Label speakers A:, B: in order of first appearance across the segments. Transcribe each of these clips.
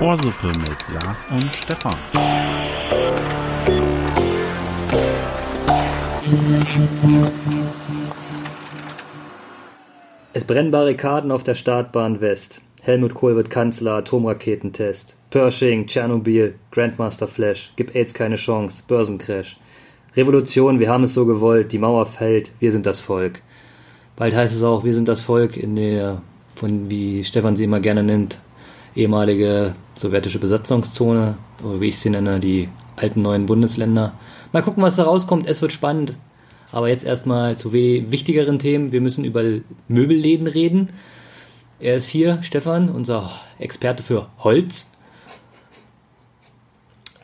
A: Ohrsuppe mit Lars und Stefan.
B: Es brennen Barrikaden auf der Startbahn West. Helmut Kohl wird Kanzler, Atomraketentest. Pershing, Tschernobyl, Grandmaster Flash, gib AIDS keine Chance, Börsencrash. Revolution, wir haben es so gewollt, die Mauer fällt, wir sind das Volk. Bald heißt es auch, wir sind das Volk in der, von wie Stefan sie immer gerne nennt, ehemalige sowjetische Besatzungszone, oder wie ich sie nenne, die alten neuen Bundesländer. Mal gucken, was da rauskommt, es wird spannend. Aber jetzt erstmal zu wichtigeren Themen. Wir müssen über Möbelläden reden. Er ist hier, Stefan, unser Experte für Holz.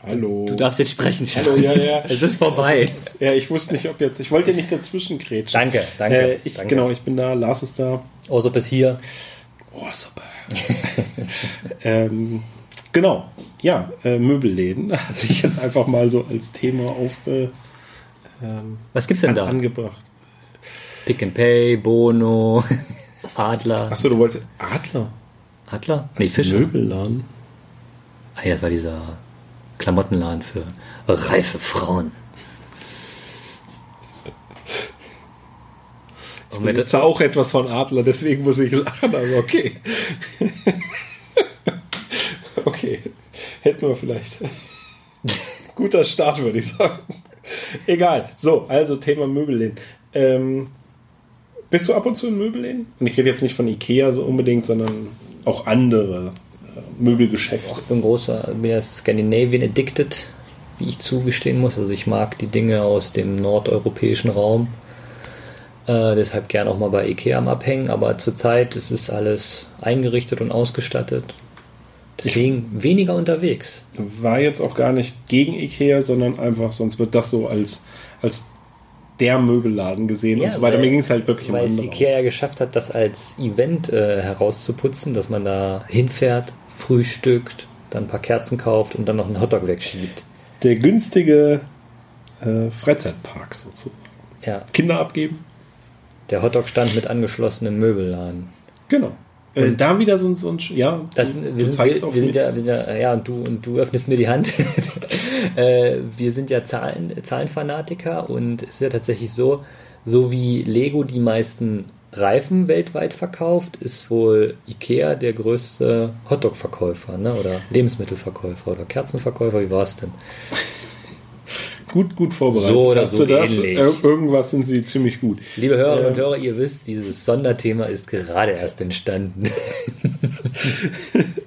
C: Hallo.
B: Du darfst jetzt sprechen,
C: Hallo, ja, ja.
B: Es ist vorbei.
C: Ja, ich wusste nicht, ob jetzt. Ich wollte nicht dazwischen grätschen.
B: Danke, danke,
C: Äh, ich,
B: danke.
C: Genau, ich bin da, Lars ist da.
B: Osup ist hier.
C: Oh, super. ähm, genau, ja, äh, Möbelläden hatte ich jetzt einfach mal so als Thema auf, äh,
B: Was gibt's denn
C: an,
B: da?
C: angebracht.
B: Pick and Pay, Bono, Adler.
C: Achso, du wolltest Adler?
B: Adler? Nee, Fischer.
C: Möbelladen?
B: Ah, ja, das war dieser Klamottenladen für reife Frauen.
C: Ich besitze auch etwas von Adler, deswegen muss ich lachen, aber okay. okay, hätten wir vielleicht. Guter Start, würde ich sagen. Egal. So, also Thema Möbelläden. Ähm, bist du ab und zu in Möbelläden? Und ich rede jetzt nicht von Ikea so unbedingt, sondern auch andere Möbelgeschäfte.
B: ich bin großer, bin ja Scandinavian addicted, wie ich zugestehen muss. Also ich mag die Dinge aus dem nordeuropäischen Raum. Äh, deshalb gern auch mal bei Ikea am Abhängen, aber zurzeit ist es alles eingerichtet und ausgestattet. Deswegen weniger unterwegs.
C: War jetzt auch gar nicht gegen Ikea, sondern einfach, sonst wird das so als, als der Möbelladen gesehen und so weiter.
B: weil-
C: Mir ging es halt wirklich um
B: Weil es. Ikea ja geschafft hat, das als Event äh, herauszuputzen, dass man da hinfährt, frühstückt, dann ein paar Kerzen kauft und dann noch einen Hotdog wegschiebt.
C: Der günstige äh, Freizeitpark sozusagen.
B: Ja,
C: Kinder abgeben?
B: der Hotdog-Stand mit angeschlossenem Möbelladen.
C: Genau. Äh, da wieder so ein, so ein ja,
B: Das,
C: du,
B: wir, sind, wir, wir sind ja, wir sind ja, ja, und du, und du öffnest mir die Hand. äh, wir sind ja Zahlen, Zahlenfanatiker und es ist ja tatsächlich so, so wie Lego die meisten Reifen weltweit verkauft, ist wohl Ikea der größte Hotdog-Verkäufer, ne? oder Lebensmittelverkäufer oder Kerzenverkäufer, wie war es denn?
C: Gut, gut vorbereitet.
B: So oder
C: Hast
B: so
C: du das?
B: ähnlich.
C: Ir irgendwas sind sie ziemlich gut.
B: Liebe Hörerinnen
C: Ähm.
B: und Hörer, ihr wisst, dieses Sonderthema ist gerade erst entstanden.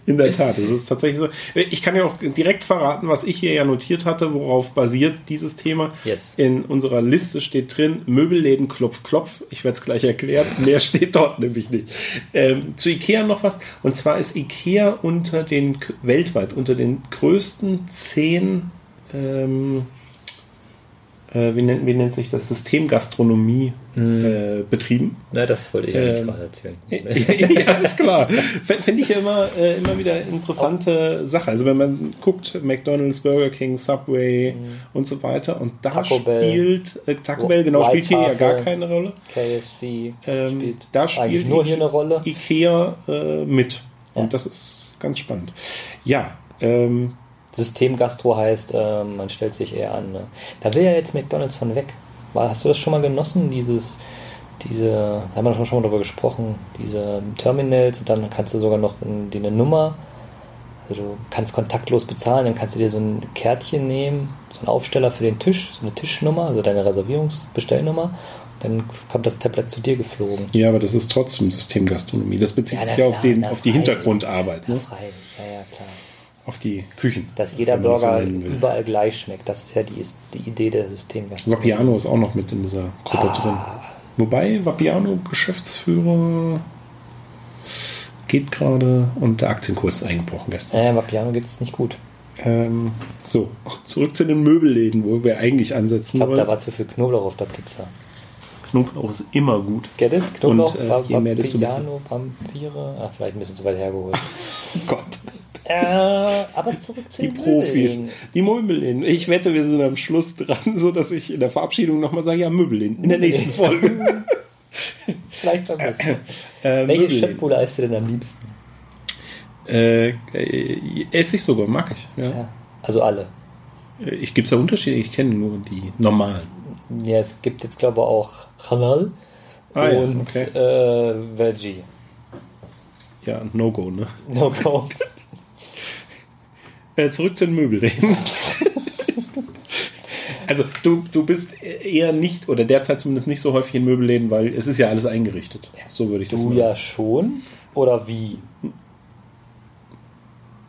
C: In der Tat, es ist tatsächlich so. Ich kann ja auch direkt verraten, was ich hier ja notiert hatte, worauf basiert dieses Thema.
B: Yes.
C: In unserer Liste steht drin, Möbelläden klopf klopf. Ich werde es gleich erklären. Mehr steht dort nämlich nicht. Ähm, zu Ikea noch was. Und zwar ist Ikea unter den, weltweit unter den größten zehn, ähm, äh, wie, nennt, wie nennt sich das, Systemgastronomie äh, betrieben.
B: Na, das wollte ich ja nicht
C: Ähm,
B: gerade erzählen.
C: ja, ist klar. Finde ich ja immer, äh, immer wieder interessante Sache. Also wenn man guckt, McDonalds, Burger King, Subway und so weiter und da.
B: Taco Bell.
C: spielt äh, Taco Bell genau
B: White
C: spielt hier ja
B: Castle.
C: gar keine Rolle.
B: KFC
C: Ähm,
B: spielt
C: da spielt
B: nur hier eine Rolle.
C: Ikea äh, mit
B: Ja.
C: und das ist ganz spannend. Ja, ähm,
B: Systemgastro heißt, ähm, man stellt sich eher an. Ne? Da will ja jetzt McDonalds von weg. War, hast du das schon mal genossen? Dieses, diese, da haben wir schon mal darüber gesprochen, diese Terminals und dann kannst du sogar noch in, eine Nummer, also du kannst kontaktlos bezahlen, dann kannst du dir so ein Kärtchen nehmen, so einen Aufsteller für den Tisch, so eine Tischnummer, also deine Reservierungsbestellnummer. Dann kommt das Tablet zu dir geflogen.
C: ja, aber das ist trotzdem Systemgastronomie. Das bezieht
B: Ja,
C: sich ja auf, den,
B: na
C: auf die. Hintergrundarbeit,
B: Ja,
C: ne?
B: ja, ja, klar.
C: Auf die Küchen.
B: Dass jeder
C: so
B: Burger
C: will.
B: überall gleich schmeckt, das ist ja die, ist die Idee der Systemgastronomie.
C: Vapiano ist auch noch mit in dieser Gruppe
B: Ah.
C: drin. Wobei Vapiano Geschäftsführer geht gerade und der Aktienkurs ist eingebrochen gestern.
B: Äh, Vapiano gibt es nicht gut.
C: Ähm, so, zurück zu den Möbelläden, wo wir eigentlich
B: Ich
C: ansetzen
B: glaube, da war zu viel Knoblauch auf der Pizza.
C: Knoblauch ist immer gut.
B: Get it? Knoblauch,
C: Und, äh, je mehr, desto besser.
B: Ah, vielleicht ein bisschen zu weit hergeholt.
C: Oh Gott,
B: äh, aber zurück zu
C: die
B: den
C: Profis.
B: Möbeln.
C: Die Möbelläden. Ich wette, wir sind am Schluss dran, so dass ich in der Verabschiedung nochmal sage, ja, Möbelläden. In der nächsten Folge.
B: Vielleicht beim besten.
C: Äh,
B: Welche
C: Möbelläden.
B: Shampoo isst du denn am liebsten?
C: Äh, äh, Essig sogar, mag ich. Ja.
B: Ja. Also alle.
C: Äh, Ich gibt es da Unterschiede, ich kenne nur die normalen.
B: Ja, es gibt jetzt glaube ich auch Halal
C: Ah, ja,
B: und
C: okay.
B: äh, Veggie.
C: Ja, No-Go, ne?
B: No go.
C: Äh, zurück zu den Möbelläden. also du, du bist eher nicht, oder derzeit zumindest nicht so häufig in Möbelläden, weil es ist ja alles eingerichtet. So würde ich das
B: Du
C: mal-
B: ja schon? Oder wie?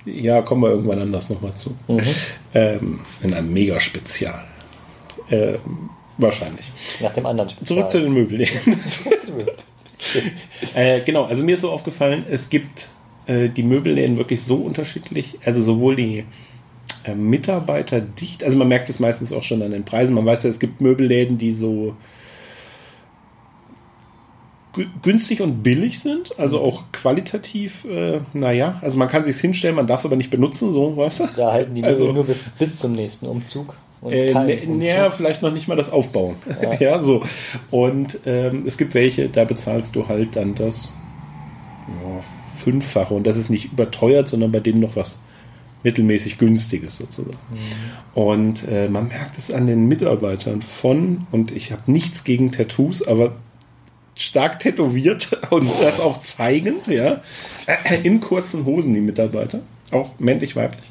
C: Ja, kommen wir irgendwann anders nochmal zu. Ähm, in einem Mega-Spezial. Ähm, wahrscheinlich.
B: Nach dem anderen Spezial.
C: Zurück zu den Möbelläden. äh, genau, also mir ist so aufgefallen, es gibt äh, die Möbelläden wirklich so unterschiedlich, also sowohl die äh, Mitarbeiter dicht, also man merkt es meistens auch schon an den Preisen, man weiß ja, es gibt Möbelläden, die so gü- günstig und billig sind, also auch qualitativ, äh, naja, also man kann sich hinstellen, man darf es aber nicht benutzen, so, weißt du?
B: Da halten die
C: Also-
B: nur bis, bis zum nächsten Umzug. Und
C: Äh, ne, naja, vielleicht noch nicht mal das Aufbauen. Ja,
B: Ja.
C: so. Und ähm, es gibt welche, da bezahlst du halt dann das ja, Fünffache. Und das ist nicht überteuert, sondern bei denen noch was mittelmäßig günstiges sozusagen. Und äh, man merkt es an den Mitarbeitern von, und ich habe nichts gegen Tattoos, aber stark tätowiert und das auch zeigend, ja, in kurzen Hosen die Mitarbeiter, auch männlich, weiblich,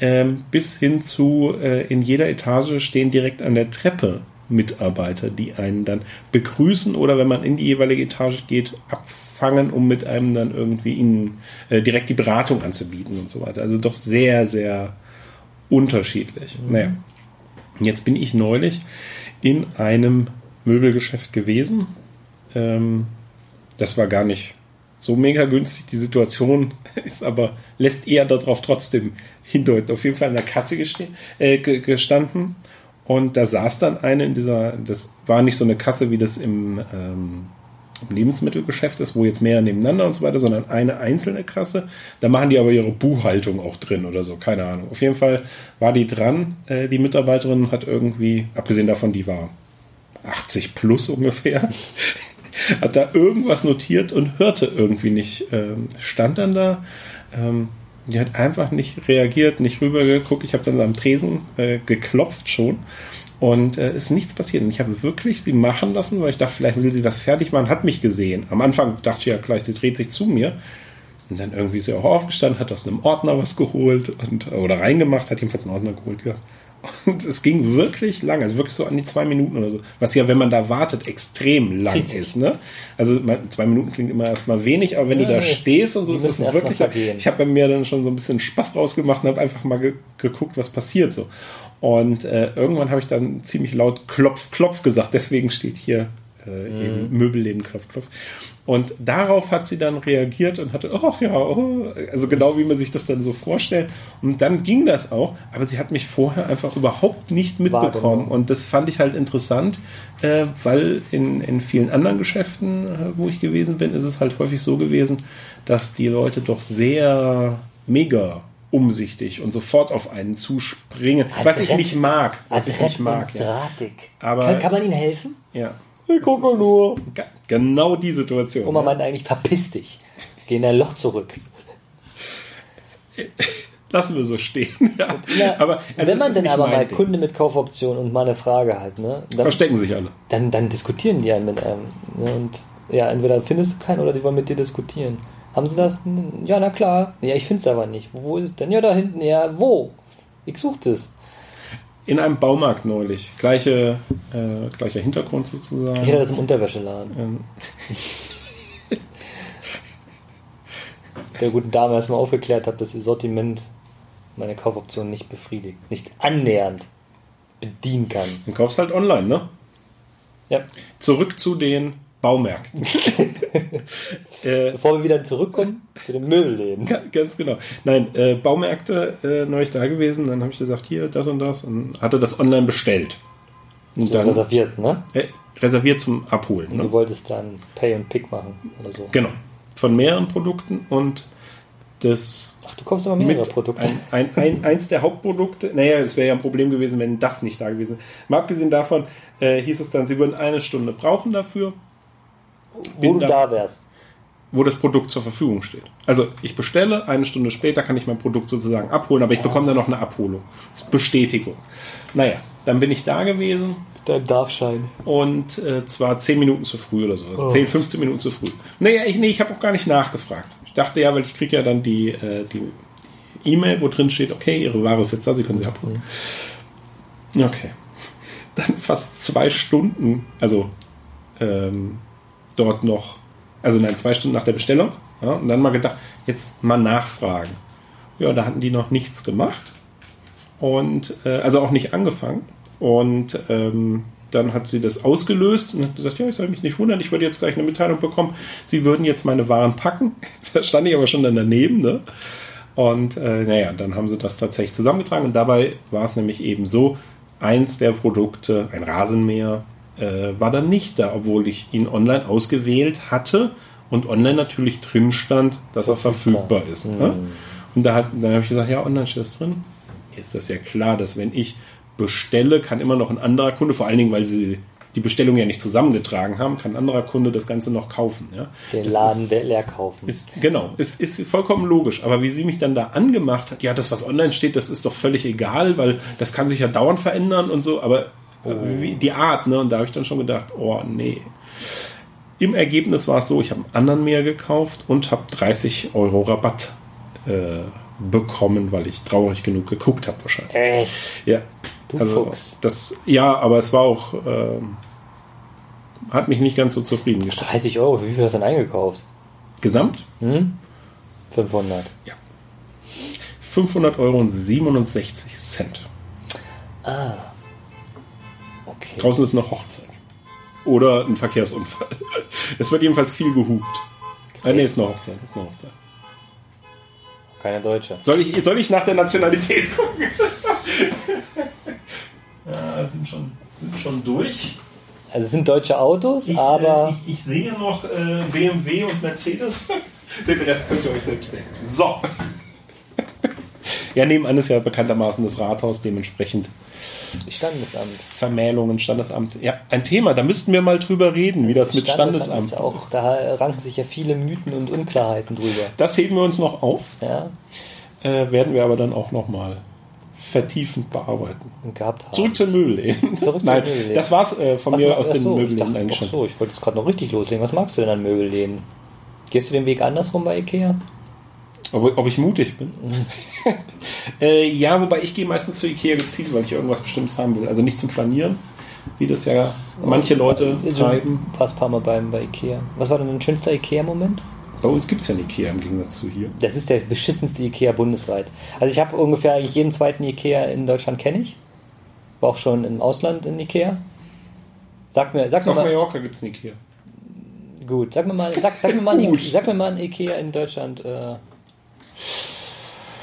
C: ähm, bis hin zu äh, in jeder Etage stehen direkt an der Treppe Mitarbeiter, die einen dann begrüßen oder wenn man in die jeweilige Etage geht, abfangen, um mit einem dann irgendwie ihnen äh, direkt die Beratung anzubieten und so weiter. Also doch sehr, sehr unterschiedlich. Naja, jetzt bin ich neulich in einem Möbelgeschäft gewesen. Ähm, das war gar nicht so mega günstig. Die Situation ist aber, lässt eher darauf trotzdem hindeuten. Auf jeden Fall an der Kasse äh, ge- gestanden. Und da saß dann eine in dieser, das war nicht so eine Kasse, wie das im, ähm, im Lebensmittelgeschäft ist, wo jetzt mehr nebeneinander und so weiter, sondern eine einzelne Kasse. Da machen die aber ihre Buchhaltung auch drin oder so, keine Ahnung. Auf jeden Fall war die dran. Äh, die Mitarbeiterin hat irgendwie, abgesehen davon, die war 80 plus ungefähr, hat da irgendwas notiert und hörte irgendwie nicht. Ähm, stand dann da, ähm, die hat einfach nicht reagiert, nicht rübergeguckt. Ich habe dann am Tresen äh, geklopft schon und äh, ist nichts passiert. Und ich habe wirklich sie machen lassen, weil ich dachte, vielleicht will sie was fertig machen, hat mich gesehen. Am Anfang dachte ich ja gleich, sie dreht sich zu mir. Und dann irgendwie ist sie auch aufgestanden, hat aus einem Ordner was geholt und, oder reingemacht, hat jedenfalls einen Ordner geholt, ja. Und es ging wirklich lang, also wirklich so an die zwei Minuten oder so. Was ja, wenn man da wartet, extrem lang
B: Zieht
C: ist, ne? Also zwei Minuten klingt immer erstmal wenig, aber wenn
B: Ja,
C: du da
B: es-
C: stehst und so, ist
B: mal
C: wirklich. Ich habe bei mir dann schon so ein bisschen Spaß draus gemacht und habe einfach mal ge geguckt, was passiert so. Und äh, irgendwann habe ich dann ziemlich laut Klopf, Klopf gesagt, deswegen steht hier äh,
B: Mhm.
C: eben Möbelläden Klopf, Klopf. Und darauf hat sie dann reagiert und hatte, ach ja, oh, also genau wie man sich das dann so vorstellt. Und dann ging das auch, aber sie hat mich vorher einfach überhaupt nicht mitbekommen. Und das fand ich halt interessant, äh, weil in, in vielen anderen Geschäften, äh, wo ich gewesen bin, ist es halt häufig so gewesen, dass die Leute doch sehr mega umsichtig und sofort auf einen zuspringen, was ich nicht mag, was ich
B: Adrett
C: nicht mag. Ja. Aber-
B: kann, kann man Ihnen helfen?
C: ja.
B: Ich gucke
C: Das ist-
B: nur.
C: Genau die Situation.
B: Oma
C: ja.
B: meint eigentlich, verpiss dich. Geh in dein Loch zurück.
C: Lassen wir so stehen. Ja.
B: Ja,
C: aber
B: wenn man denn aber mal
C: Ding.
B: Kunde mit Kaufoption und mal eine Frage hat, ne, dann,
C: Verstecken sich alle.
B: dann, dann diskutieren die einen mit einem. Ne, und ja, entweder findest du keinen oder die wollen mit dir diskutieren. Haben sie das? Ja, na klar. Ja, ich finde es aber nicht. Wo ist es denn? Ja, da hinten. Ja, wo? Ich suche es.
C: In einem Baumarkt neulich. Gleiche, äh, gleicher Hintergrund
B: Ich hatte
C: sozusagen.
B: das im Unterwäscheladen.
C: Ähm,
B: Der guten Dame erstmal aufgeklärt habe, dass ihr Sortiment meine Kaufoption nicht befriedigt. Nicht annähernd bedienen kann.
C: dann kaufst halt online, ne?
B: Ja.
C: Zurück zu den Baumärkten. äh,
B: Bevor wir wieder zurückkommen zu den Möbelläden.
C: Ga- Ganz genau. Nein, äh, Baumärkte äh, neulich da gewesen, dann habe ich gesagt, hier, das und das und hatte das online bestellt. Und
B: So
C: dann
B: reserviert, ne?
C: äh, reserviert zum Abholen.
B: Und
C: Ne?
B: du wolltest dann Pay and Pick machen oder so.
C: Genau. Von mehreren Produkten und das
B: Ach, du kaufst immer mehrere
C: mit
B: Produkte.
C: ein, ein, ein, eins der Hauptprodukte. Naja, es wäre ja ein Problem gewesen, wenn das nicht da gewesen wäre. Mal abgesehen davon äh, hieß es dann, sie würden eine Stunde brauchen dafür.
B: Wo du
C: da-
B: da wärst.
C: wo das Produkt zur Verfügung steht. Also ich bestelle, eine Stunde später kann ich mein Produkt sozusagen abholen, aber ich bekomme dann noch eine Abholung. Bestätigung. Naja, dann bin ich da gewesen
B: Dein Darfschein.
C: und äh, zwar 10 Minuten zu früh oder so. Also 10, 15 Minuten zu früh. Naja, ich, nee, ich habe auch gar nicht nachgefragt. Ich dachte ja, weil ich kriege ja dann die äh, die E-Mail, wo drin steht, okay, Ihre Ware ist jetzt da, Sie können sie abholen. Okay. Dann fast zwei Stunden, also ähm, dort noch, also nein, zwei Stunden nach der Bestellung. Ja, und dann mal gedacht, jetzt mal nachfragen. Ja, da hatten die noch nichts gemacht. Und äh, also auch nicht angefangen. Und ähm, dann hat sie das ausgelöst und hat gesagt, ja, ich soll mich nicht wundern, ich würde jetzt gleich eine Mitteilung bekommen, sie würden jetzt meine Waren packen. da stand ich aber schon dann daneben, ne? Und äh, naja, dann haben sie das tatsächlich zusammengetragen und dabei war es nämlich eben so, eins der Produkte, ein Rasenmäher, äh, war dann nicht da, obwohl ich ihn online ausgewählt hatte und online natürlich drin stand, dass er
B: Verfügbar.
C: ist. Ne? Und da hat, dann habe ich gesagt, ja, online steht das drin. Mir ist das ja klar, dass wenn ich bestelle, kann immer noch ein anderer Kunde, vor allen Dingen, weil sie die Bestellung ja nicht zusammengetragen haben, kann ein anderer Kunde das Ganze noch kaufen. Ja?
B: Den
C: Das
B: Laden
C: ist,
B: le- leer kaufen.
C: ist, genau, ist, ist vollkommen logisch. Aber wie sie mich dann da angemacht hat, ja, das, was online steht, das ist doch völlig egal, weil das kann sich ja dauernd verändern und so, aber äh, wie, die Art, ne? Und da habe ich dann schon gedacht, oh nee. Im Ergebnis war es so, ich habe einen anderen mehr gekauft und habe 30 Euro Rabatt äh, bekommen, weil ich traurig genug geguckt habe wahrscheinlich.
B: Echt?
C: Ja.
B: Du
C: also
B: Fuchs.
C: das, ja, aber es war auch, ähm, hat mich nicht ganz so zufriedengestellt.
B: 30 Euro, für wie viel hast du denn eingekauft?
C: Gesamt
B: Hm? 500.
C: 500 Euro und 67 Cent.
B: Ah. Okay.
C: Draußen ist eine Hochzeit. Oder ein Verkehrsunfall. Es wird jedenfalls viel gehupt. Äh, nee, ist eine Hochzeit. Ist eine Hochzeit.
B: Keine Deutsche.
C: Soll ich, soll ich nach der Nationalität gucken? ja, sind schon, sind schon durch.
B: Also es sind deutsche Autos,
C: Ich,
B: aber
C: äh, ich, ich sehe noch äh, BMW und Mercedes. Den Rest könnt ihr euch selbst denken. So. Ja, nebenan ist ja bekanntermaßen das Rathaus, dementsprechend
B: Standesamt.
C: Vermählungen, Standesamt. Ja, ein Thema, da müssten wir mal drüber reden, wie das mit Standesamt.
B: ist ja auch, da ranken sich ja viele Mythen und Unklarheiten drüber.
C: Das heben wir uns noch auf,
B: Ja,
C: äh, werden wir aber dann auch noch mal vertiefend bearbeiten.
B: gehabt haben.
C: Zurück zu den Möbelläden.
B: Zurück zu
C: Nein,
B: den Möbelläden.
C: das war's äh, von
B: Was
C: mir aus den
B: so,
C: Möbelläden eigentlich
B: ach
C: schon.
B: so, ich wollte jetzt gerade noch richtig loslegen. Was magst du denn an Möbelläden? Gehst du den Weg andersrum bei Ikea?
C: Ob, ob ich mutig bin?
B: Mhm.
C: äh, ja, wobei ich gehe meistens zu Ikea gezielt, weil ich irgendwas Bestimmtes haben will. Also nicht zum Flanieren, wie das ja manche Leute treiben.
B: ein paar Mal beim, bei Ikea. Was war denn dein schönster Ikea-Moment?
C: Bei uns gibt es ja ein Ikea im Gegensatz zu hier.
B: Das ist der beschissenste Ikea bundesweit. Also ich habe ungefähr eigentlich jeden zweiten Ikea in Deutschland kenne ich. War auch schon im Ausland in Ikea. Sag mir, sag mir
C: Auf
B: mal,
C: Mallorca gibt es ein Ikea.
B: gut, sag mir mal, sag, sag mir mal, ein, sag mir mal ein Ikea in Deutschland. Äh,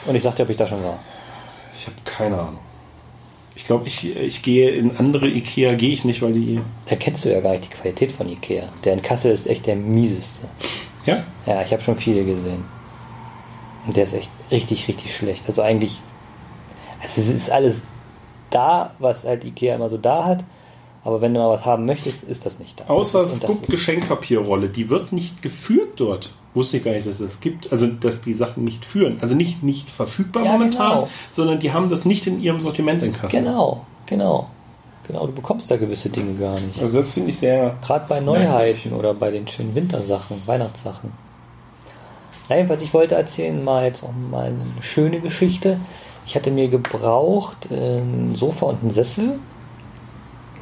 B: und ich sag dir, ob ich da schon war.
C: Ich habe keine Ahnung. Ich glaube, ich, ich gehe in andere Ikea, gehe ich nicht, weil die...
B: Da kennst du ja gar nicht die Qualität von Ikea. Der in Kassel ist echt der mieseste.
C: Ja?
B: Ja, ich habe schon viele gesehen. Und der ist echt richtig, richtig schlecht. Also eigentlich, also es ist alles da, was halt Ikea immer so da hat. Aber wenn du mal was haben möchtest, ist das nicht da.
C: Außer
B: das ist, das
C: Geschenkpapierrolle. Die wird nicht geführt dort. Wusste ich gar nicht, dass es das gibt. Also, dass die Sachen nicht führen. Also nicht, nicht verfügbar
B: Ja,
C: momentan,
B: genau.
C: sondern die haben das nicht in ihrem Sortiment in Kassel.
B: Genau, genau. Genau, du bekommst da gewisse Dinge gar nicht.
C: Also das finde ich sehr...
B: Gerade bei Neuheiten oder bei den schönen Wintersachen, Weihnachtssachen. Na, jedenfalls, ich wollte erzählen mal jetzt auch mal eine schöne Geschichte. Ich hatte mir gebraucht äh, ein Sofa und einen Sessel.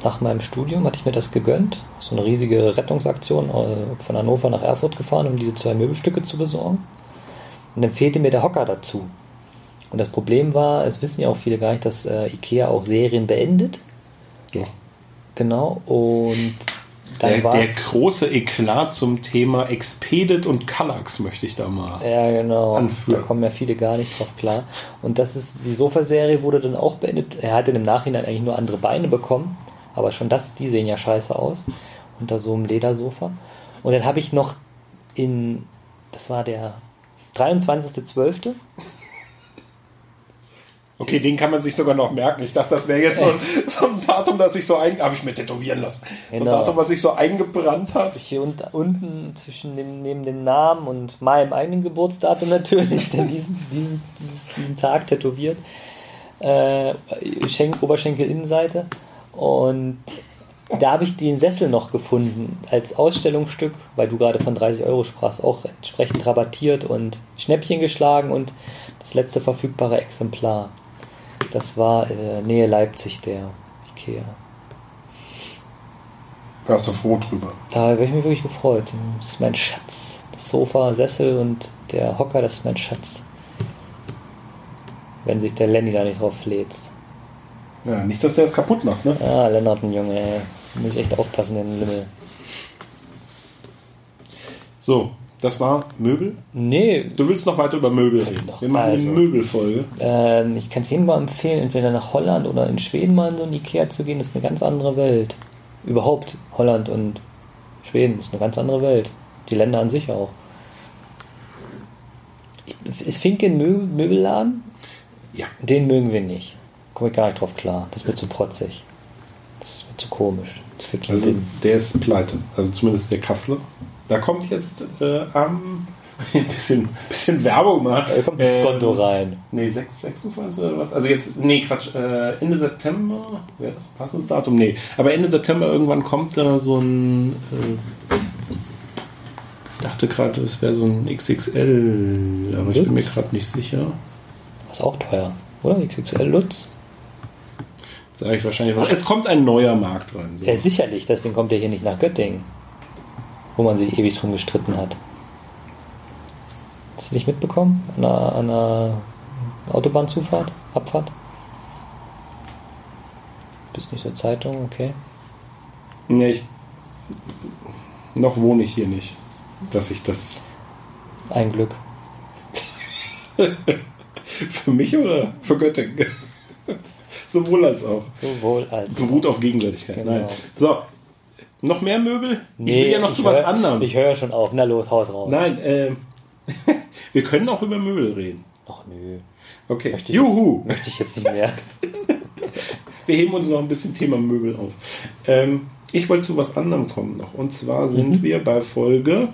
B: Nach meinem Studium hatte ich mir das gegönnt. So eine riesige Rettungsaktion äh, von Hannover nach Erfurt gefahren, um diese zwei Möbelstücke zu besorgen. Und dann fehlte mir der Hocker dazu. Und das Problem war, es wissen ja auch viele gar nicht, dass äh, Ikea auch Serien beendet.
C: Ja.
B: Genau. Und dann
C: Der,
B: war
C: der große Eklat zum Thema Expedit und Kallax möchte ich da mal.
B: Ja, genau.
C: anführen.
B: Da kommen ja viele gar nicht drauf klar. Und das ist, die Sofa-Serie wurde dann auch beendet. Er hatte im Nachhinein eigentlich nur andere Beine bekommen. Aber schon das, die sehen ja scheiße aus. Unter so einem Ledersofa. Und dann habe ich noch in, das war der 23.12.
C: Okay, den kann man sich sogar noch merken. Ich dachte, das wäre jetzt so ein, so ein Datum, das sich so ein, habe ich mir tätowieren lassen. So ein
B: Genau.
C: Datum, was sich so eingebrannt hat.
B: Hier unten, unten zwischen dem, neben dem Namen und meinem eigenen Geburtsdatum natürlich, dann diesen, diesen, dieses, diesen Tag tätowiert. Äh, Schenk, Oberschenkel-Innenseite. Und da habe ich den Sessel noch gefunden als Ausstellungsstück, weil du gerade von 30 Euro sprachst, auch entsprechend rabattiert und Schnäppchen geschlagen und das letzte verfügbare Exemplar. Das war äh, Nähe Leipzig, der Ikea.
C: Warst du froh drüber?
B: Da habe ich mich wirklich gefreut. Das ist mein Schatz. Das Sofa, Sessel und der Hocker, das ist mein Schatz. Wenn sich der Lenny da nicht drauf fläzt.
C: Ja, nicht, dass der es kaputt macht, ne?
B: Ah, Lennart, ein Junge, ey. Muss ich echt aufpassen, den Lümmel.
C: So, das war Möbel.
B: Nee,
C: Du willst noch weiter über Möbel reden. Wir machen
B: also.
C: eine Möbelfolge.
B: ähm, ich kann es jedem mal empfehlen, entweder nach Holland oder in Schweden mal in so ein Ikea zu gehen. Das ist eine ganz andere Welt. Überhaupt Holland und Schweden ist eine ganz andere Welt. Die Länder an sich auch. Ist Finke ein Möbel Möbelladen?
C: Ja.
B: Den mögen wir nicht. Komme ich gar nicht drauf klar. Das wird zu protzig. Das wird zu komisch.
C: Also
B: den-
C: der ist pleite. Also zumindest der Kassler. Da kommt jetzt äh, am ein bisschen, bisschen Werbung mal.
B: da kommt das
C: Ähm,
B: Konto rein.
C: Nee, 6, 26 oder was? Also jetzt, nee, Quatsch, äh, Ende September, wäre das ein passendes Datum? Nee, aber Ende September irgendwann kommt da so ein, äh, dachte gerade, es wäre so ein XXL, aber ich bin mir
B: Lutz?
C: gerade nicht sicher.
B: ist auch teuer, oder? XXL Lutz?
C: Sage ich wahrscheinlich was. Es kommt ein neuer Markt rein. So.
B: Ja, sicherlich, deswegen kommt er hier nicht nach Göttingen, wo man sich ewig drum gestritten hat. Hast du nicht mitbekommen? An einer, an einer Autobahnzufahrt, Abfahrt? Bist nicht so Zeitung, okay.
C: Nee, ich, noch wohne ich hier nicht, dass ich das
B: Ein Glück.
C: für mich oder für Göttingen? Sowohl als auch.
B: Sowohl als.
C: Beruht auf Gegenseitigkeit.
B: Genau.
C: Nein. So, noch mehr Möbel? ich will ja noch zu
B: hör,
C: was anderem.
B: Ich höre schon auf. Na los, haus raus.
C: Nein, ähm, wir können auch über Möbel reden.
B: Ach nö,
C: Okay.
B: Möchte ich-
C: Juhu!
B: möchte ich jetzt nicht mehr.
C: Wir heben uns noch ein bisschen Thema Möbel auf. Ähm, ich wollte zu was anderem kommen noch. Und zwar sind
B: Mhm.
C: wir bei Folge.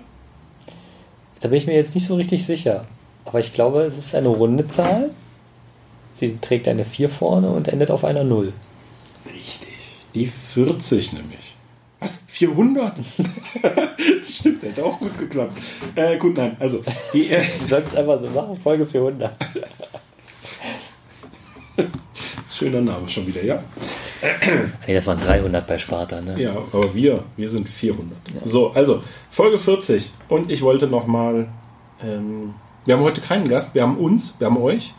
B: Da bin ich mir jetzt nicht so richtig sicher. Aber ich glaube, es ist eine runde Zahl. Sie trägt eine 4 vorne und endet auf einer 0.
C: Richtig. Die 40 nämlich. Was? 400? Stimmt, hätte auch gut geklappt. Äh, gut, nein. Also, die, äh,
B: Du sollst einfach so machen, Folge 400.
C: schöner Name schon wieder, ja?
B: Nee, das waren 300 bei Sparta, ne?
C: Ja, aber wir, wir sind 400. So, also Folge 40. Und ich wollte nochmal, ähm, wir haben heute keinen Gast, wir haben uns, wir haben euch.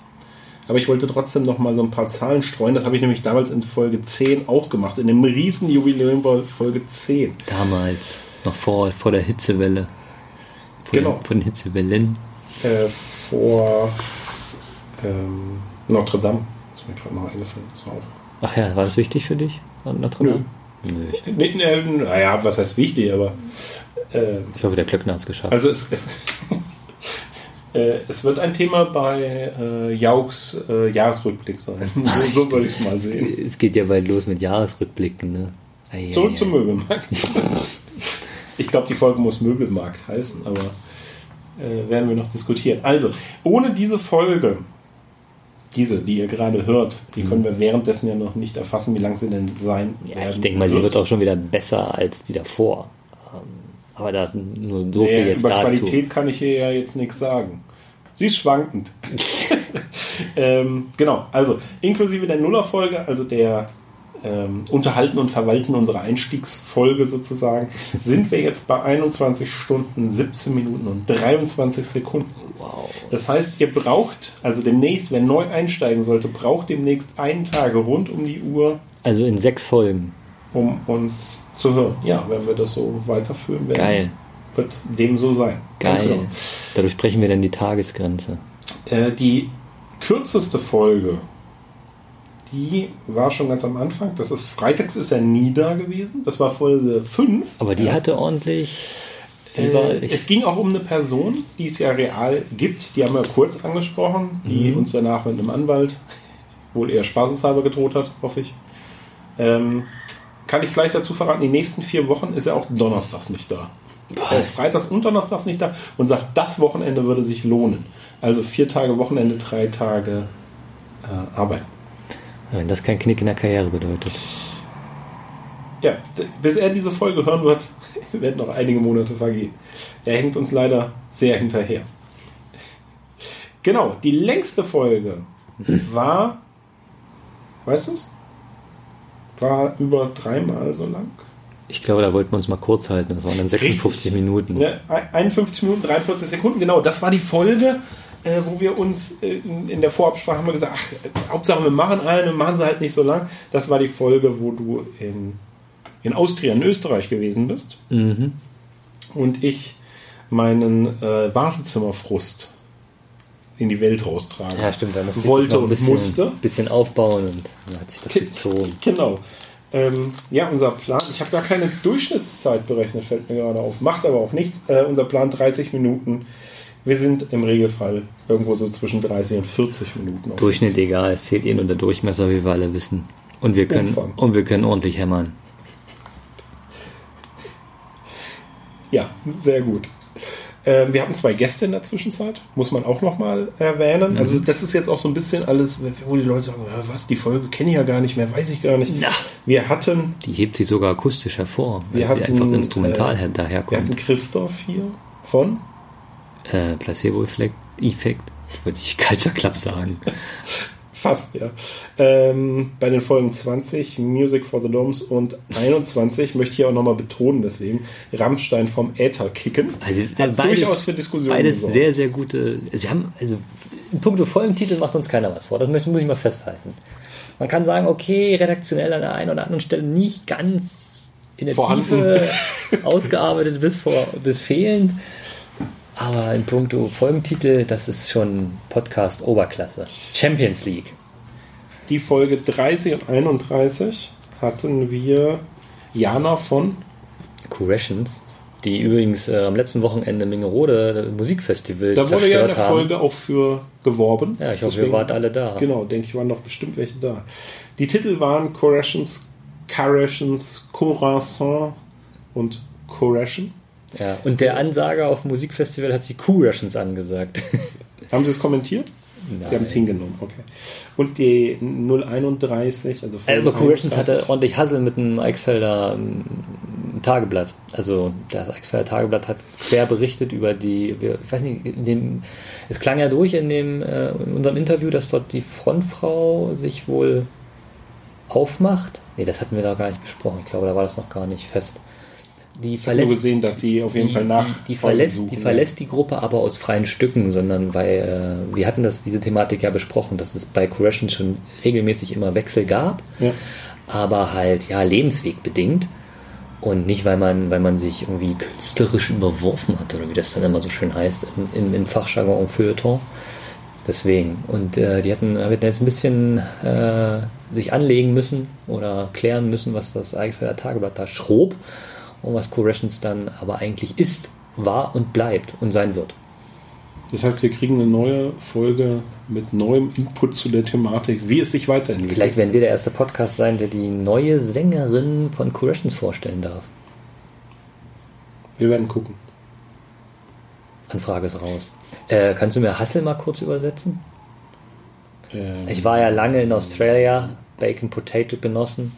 C: Aber ich wollte trotzdem nochmal so ein paar Zahlen streuen. Das habe ich nämlich damals in Folge 10 auch gemat. In dem riesen Jubiläum bei Folge 10.
B: Damals, noch vor, vor der Hitzewelle. Vor
C: Genau.
B: Den, vor den Hitzewellen.
C: Äh, vor ähm, Notre Dame. Das ist mir gerade noch eingefallen.
B: Ach ja, war das wichtig für dich? Notre Dame? Nö. ich-
C: Nee, nee, naja, was heißt wichtig, aber äh,
B: Ich hoffe, der Klöckner hat es geschafft.
C: also es, es, äh, es wird ein Thema bei äh, Jauchs äh, Jahresrückblick sein. So, so würde ich es mal sehen.
B: es geht ja bald los mit Jahresrückblicken, ne?
C: Zurück zum Möbelmarkt. Ich glaube, die Folge muss Möbelmarkt heißen, aber äh, werden wir noch diskutieren. Also, ohne diese Folge, diese, die ihr gerade hört, die können wir währenddessen ja noch nicht erfassen, wie lang sie denn sein
B: Ja,
C: werden
B: ich denke mal, sie wird auch schon wieder besser als die davor. Aber da nur so viel
C: Nee,
B: jetzt
C: über
B: dazu.
C: Qualität kann ich hier ja jetzt nichts sagen. Sie ist schwankend. ähm, genau, also inklusive der Nullerfolge, also der ähm, Unterhalten und Verwalten unserer Einstiegsfolge sozusagen, sind wir jetzt bei 21 Stunden, 17 Minuten und 23 Sekunden.
B: Wow.
C: Das heißt, ihr braucht, also demnächst, wer neu einsteigen sollte, braucht demnächst einen Tag rund um die Uhr,
B: Also in sechs Folgen.
C: um uns zu hören. Ja, wenn wir das so weiterführen werden,
B: Geil.
C: wird dem so sein. Ganz
B: Geil.
C: genau.
B: Dadurch brechen wir dann die Tagesgrenze.
C: Äh, die kürzeste Folge, die war schon ganz am Anfang. Das ist Freitags ist er nie da gewesen. Das war Folge 5.
B: Aber die
C: ja.
B: hatte ordentlich.
C: Äh, es ging auch um eine Person, die es ja real gibt. Die haben wir kurz angesprochen, die
B: Mhm.
C: uns danach mit einem Anwalt wohl eher spaßeshalber gedroht hat, hoffe ich. Ähm, kann ich gleich dazu verraten, die nächsten vier Wochen ist er auch donnerstags nicht da. Er ist freitags und donnerstags nicht da und sagt, das Wochenende würde sich lohnen. Also vier Tage Wochenende, drei Tage äh, Arbeit.
B: Wenn das kein Knick in der Karriere bedeutet.
C: Ja, bis er diese Folge hören wird, werden noch einige Monate vergehen. Er hängt uns leider sehr hinterher. Genau, die längste Folge war, weißt du es? War über dreimal so lang.
B: Ich glaube, da wollten wir uns mal kurz halten. Das waren dann 56 Minuten.
C: Ja, 51 Minuten, 43 Sekunden, genau. Das war die Folge, äh, wo wir uns äh, in, in der Vorabsprache haben wir gesagt, ach, äh, Hauptsache wir machen eine, machen sie halt nicht so lang. Das war die Folge, wo du in, in Austria, in Österreich gewesen bist.
B: Mhm.
C: Und ich meinen äh, Wartezimmerfrust in die Welt raustragen.
B: Ja, stimmt. Da musste ich
C: Wollte und
B: bisschen,
C: musste.
B: bisschen aufbauen und dann hat sich das gezogen.
C: Genau. Ähm, ja, unser Plan, ich habe gar keine Durchschnittszeit berechnet, fällt mir gerade auf. Macht aber auch nichts. Äh, unser Plan 30 Minuten. Wir sind im Regelfall irgendwo so zwischen 30 und 40 Minuten.
B: Durchschnitt egal, es zählt eh nur der Durchmesser, wie wir alle wissen. Und wir können,
C: Umfang.
B: und wir können ordentlich hämmern.
C: Ja, sehr gut. Ähm, wir hatten zwei Gäste in der Zwischenzeit, muss man auch nochmal erwähnen.
B: Mhm.
C: Also das ist jetzt auch so ein bisschen alles, wo die Leute sagen, "Ja, was, die Folge kenne ich ja gar nicht mehr, weiß ich gar nicht.
B: Na.
C: Wir hatten
B: Die hebt sich sogar akustisch hervor, weil
C: Wir
B: sie
C: hatten,
B: einfach instrumental
C: äh,
B: her-
C: Wir hatten
B: daherkommt.
C: Christoph hier von
B: Äh, Placebo-Effekt, Effekt, würde ich Culture Club sagen.
C: Fast, ja. Ähm, bei den Folgen 20, Music for the Doms und 21 möchte ich auch nochmal betonen, deswegen Rammstein vom Äther kicken.
B: Also
C: Hat durchaus für Diskussionen
B: Beides
C: gesorgt.
B: sehr, sehr gute. Also wir haben, also in puncto Folgentitel macht uns keiner was vor. Das muss, muss ich mal festhalten. Man kann sagen, okay, redaktionell an der einen oder anderen Stelle nicht ganz in der
C: Vorhanden.
B: Tiefe ausgearbeitet bis, vor, bis fehlend. Aber in puncto Folgentitel, das ist schon Podcast Oberklasse. Champions League.
C: Die Folge 30 und 31 hatten wir Jana von
B: Curations, die übrigens äh, am letzten Wochenende Mingerode Musikfestival
C: Da wurde ja in der
B: haben.
C: Folge auch für geworben.
B: Ja, ich hoffe,
C: Deswegen-
B: ihr wart alle da.
C: Genau, denke ich, waren noch bestimmt welche da. Die Titel waren Corrections, Corrections, Corazon und Correction.
B: Ja, und der Ansager auf dem Musikfestival hat sie Q-Rations angesagt.
C: Haben Sie es kommentiert?
B: Nein.
C: Sie haben es hingenommen, okay. Und die 031, also
B: über Q-Rations
C: 31.
B: hatte ordentlich Hassel mit dem Eichsfelder ähm, Tageblatt. Also das Eichsfelder Tageblatt hat quer berichtet über die, ich weiß nicht, in dem, es klang ja durch in, dem, äh, in unserem Interview, dass dort die Frontfrau sich wohl aufmacht. Nee, das hatten wir da gar nicht besprochen. Ich glaube, da war das noch gar nicht fest. Die
C: nur
B: verlässt
C: gesehen, dass sie auf jeden
B: die,
C: Fall nach
B: die, die, verlässt,
C: suchen.
B: die verlässt die Gruppe aber aus freien Stücken, sondern weil äh, wir hatten das, diese Thematik ja besprochen, dass es bei Correction schon regelmäßig immer Wechsel gab,
C: Ja.
B: aber halt ja lebenswegbedingt und nicht, weil man, weil man sich irgendwie künstlerisch überworfen hat oder wie das dann immer so schön heißt im, im, im Fachjargon und Feuilleton. Deswegen. Und äh, die hatten, hatten jetzt ein bisschen äh, sich anlegen müssen oder klären müssen, was das Eichsfelder Tageblatt da schrob und was Corrections dann aber eigentlich ist, war und bleibt und sein wird.
C: Das heißt, wir kriegen eine neue Folge mit neuem Input zu der Thematik, wie es sich weiterentwickelt.
B: Vielleicht werden wir der erste Podcast sein, der die neue Sängerin von Corrections vorstellen darf.
C: Wir werden gucken.
B: Anfrage ist raus. Äh, kannst du mir Hassel mal kurz übersetzen?
C: Ähm,
B: Ich war ja lange in Australia, Bacon Potato genossen.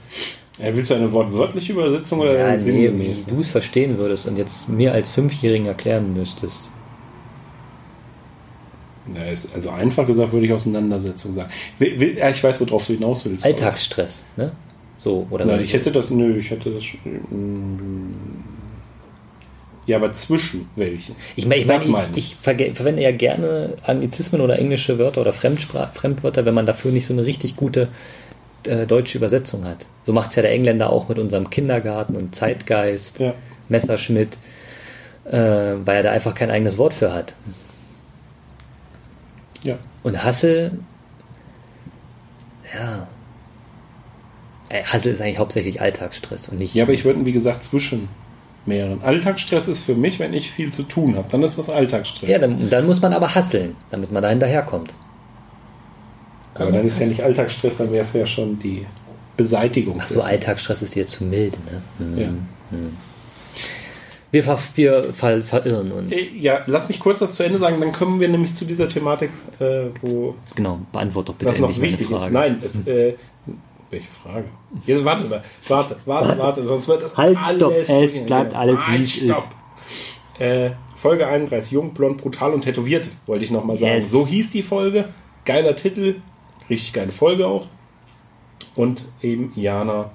C: Äh, willst du eine wortwörtliche Übersetzung oder
B: Ja, nee, wie du es verstehen würdest und jetzt mir als Fünfjährigen erklären müsstest.
C: Ja, ist- also einfach gesagt würde ich Auseinandersetzung sagen. Ja, Ich weiß, worauf du hinaus willst.
B: Alltagsstress, ne? So, oder
C: Na,
B: so.
C: ich hätte das, nö, ich hätte das. mm, Ja, aber zwischen welchen?
B: Ich meine, ich, mein,
C: meine
B: ich, ich verge- verwende ja gerne Anglizismen oder englische Wörter oder Fremdspra Fremdwörter, wenn man dafür nicht so eine richtig gute äh, deutsche Übersetzung hat. So macht es ja der Engländer auch mit unserem Kindergarten und Zeitgeist,
C: Ja.
B: Messerschmidt, äh, weil er da einfach kein eigenes Wort für hat.
C: Ja.
B: Und Hassel, ja. Hassel ist eigentlich hauptsächlich Alltagsstress und nicht.
C: Ja, aber ich würde, wie gesagt, zwischen mehreren. Alltagsstress ist für mich, wenn ich viel zu tun habe. Dann ist das Alltagsstress.
B: Ja, dann, dann muss man aber hasseln, damit man da hinterherkommt.
C: Aber dann ist ja nicht Alltagsstress, dann wäre es ja schon die Beseitigung.
B: Ach so. Alltagsstress ist dir zu mild, ne? Hm.
C: Ja.
B: Wir, ver wir ver verirren uns.
C: Äh, Ja, lass mich kurz das zu Ende sagen, dann kommen wir nämlich zu dieser Thematik, äh, wo
B: Genau, beantwort doch bitte
C: was noch wichtig ist.
B: Frage.
C: Nein, es, äh, welche Frage? Jetzt warte mal, warte, warte, warte, sonst wird das
B: Halt,
C: alles...
B: stopp, es bleibt alles, wie
C: Halt,
B: es
C: stopp. Äh, Folge 31, Jung, Blond, Brutal und Tätowiert, wollte ich nochmal sagen.
B: Yes.
C: So hieß die Folge, geiler Titel, richtig geile Folge auch. Und eben Jana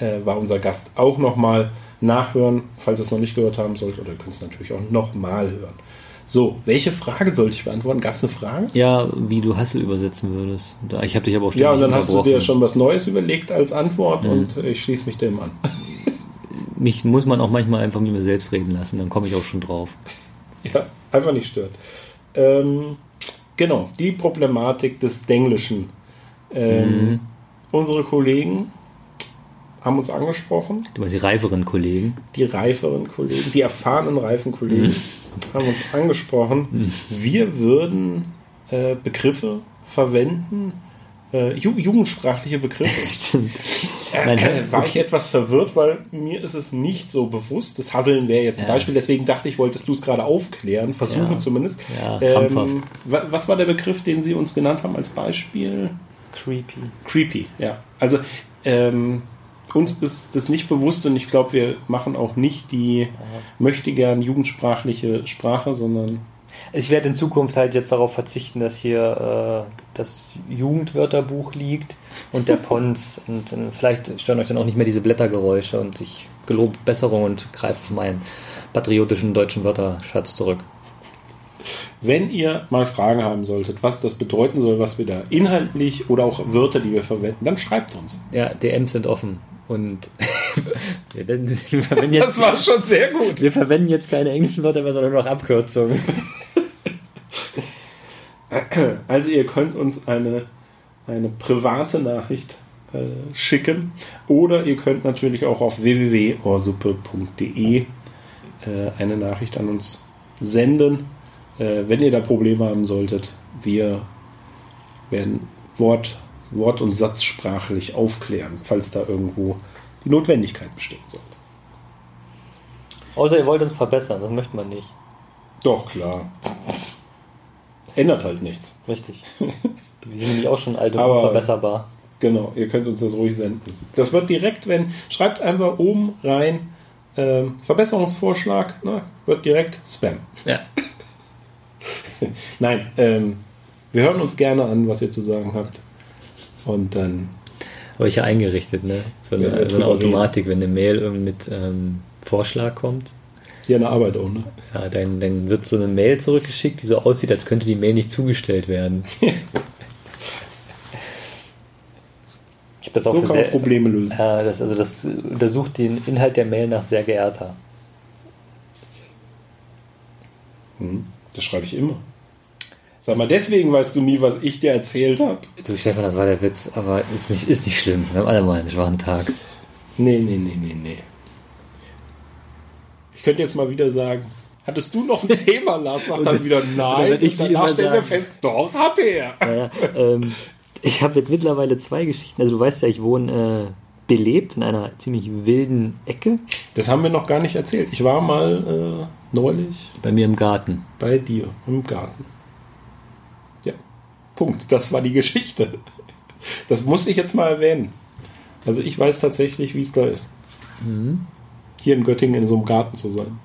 C: äh, war unser Gast. Auch nochmal nachhören, falls ihr es noch nicht gehört haben sollt, oder ihr könnt es natürlich auch nochmal hören. So, welche Frage sollte ich beantworten? Gab es eine Frage?
B: Ja, wie du Hassel übersetzen würdest. Ich habe dich aber auch
C: Ja, und dann hast du dir schon was Neues überlegt als Antwort
B: Mhm.
C: und ich schließe mich dem an.
B: Mich muss man auch manchmal einfach mit mir selbst reden lassen, dann komme ich auch schon drauf.
C: ja, einfach nicht stört. Ähm, genau, die Problematik des Denglischen. Ähm,
B: Mhm.
C: Unsere Kollegen haben uns angesprochen,
B: Du meinst die reiferen Kollegen.
C: die reiferen Kollegen, die erfahrenen reifen Kollegen
B: Mhm.
C: haben uns angesprochen, wir würden äh, Begriffe verwenden, äh, ju jugendsprachliche Begriffe.
B: Stimmt.
C: Äh, äh, war ich etwas verwirrt, weil mir ist es nicht so bewusst. Das Hasseln wäre jetzt ein
B: Ja.
C: Beispiel, deswegen dachte ich, wolltest du es gerade aufklären, versuchen
B: Ja.
C: zumindest.
B: Ja, krampfhaft.
C: wa- was war der Begriff, den Sie uns genannt haben als Beispiel?
B: Creepy.
C: Creepy, ja. Also ähm, uns ist das nicht bewusst und ich glaube, wir machen auch nicht die möchte gern jugendsprachliche Sprache, sondern
B: Ich werde in Zukunft halt jetzt darauf verzichten, dass hier äh, das Jugendwörterbuch liegt und der Pons. Und äh, vielleicht stören euch dann auch nicht mehr diese Blättergeräusche und ich gelobe Besserung und greife auf meinen patriotischen deutschen Wörterschatz zurück.
C: wenn ihr mal Fragen haben solltet, was das bedeuten soll, was wir da inhaltlich oder auch Wörter, die wir verwenden, dann schreibt uns.
B: Ja, DMs sind offen. Und wir, verwenden jetzt,
C: Das war schon sehr gut.
B: wir verwenden jetzt keine englischen Wörter mehr, sondern nur noch Abkürzungen.
C: Also ihr könnt uns eine, eine private Nachricht äh, schicken oder ihr könnt natürlich auch auf www.ohrsuppe.de äh, eine Nachricht an uns senden, äh, wenn ihr da Probleme haben solltet. Wir werden Wort, Wort- und Satzsprachlich aufklären, falls da irgendwo die Notwendigkeit bestehen sollte.
B: Außer ihr wollt uns verbessern, das möchte man nicht.
C: Doch, klar. Ändert halt nichts.
B: Richtig. Wir sind nämlich auch schon alt und
C: Aber-
B: unverbesserbar.
C: Genau, ihr könnt uns das ruhig senden. Das wird direkt, wenn, schreibt einfach oben rein, ähm, Verbesserungsvorschlag, ne, wird direkt Spam.
B: Ja.
C: Nein, ähm, wir hören uns gerne an, was ihr zu sagen habt. Und dann,
B: Habe ich ja eingerichtet, ne? So eine, so eine Automatik, wenn eine Mail mit ähm, Vorschlag kommt,
C: hier eine Arbeit auch, ne?
B: ja, dann, dann wird so eine Mail zurückgeschickt, die so aussieht, als könnte die Mail nicht zugestellt werden. ich habe das auch
C: So
B: für sehr,
C: Probleme lösen.
B: Ja, das, also das untersucht den Inhalt der Mail nach sehr geehrter.
C: Hm, das schreibe ich immer. Sag mal, deswegen weißt du nie, was ich dir erzählt habe.
B: Du Stefan, das war der Witz, aber ist nicht, ist nicht schlimm. Wir haben alle mal einen schwachen Tag.
C: Nee, nee, nee, nee, nee. Ich könnte jetzt mal wieder sagen, hattest du noch ein Thema, Lars? Sagt dann wieder nein.
B: wenn ich
C: Und danach stellen wir fest, doch, hatte er.
B: Naja, ähm, ich habe jetzt mittlerweile zwei Geschichten. Also du weißt ja, ich wohne äh, belebt in einer ziemlich wilden Ecke
C: Das haben wir noch gar nicht erzählt. Ich war mal äh, neulich
B: bei mir im Garten.
C: bei dir im Garten. Ja, Punkt. Das war die Geschichte. Das musste ich jetzt mal erwähnen. Also ich weiß tatsächlich, wie es da ist.
B: Mhm.
C: Hier in Göttingen in so einem Garten zu sein.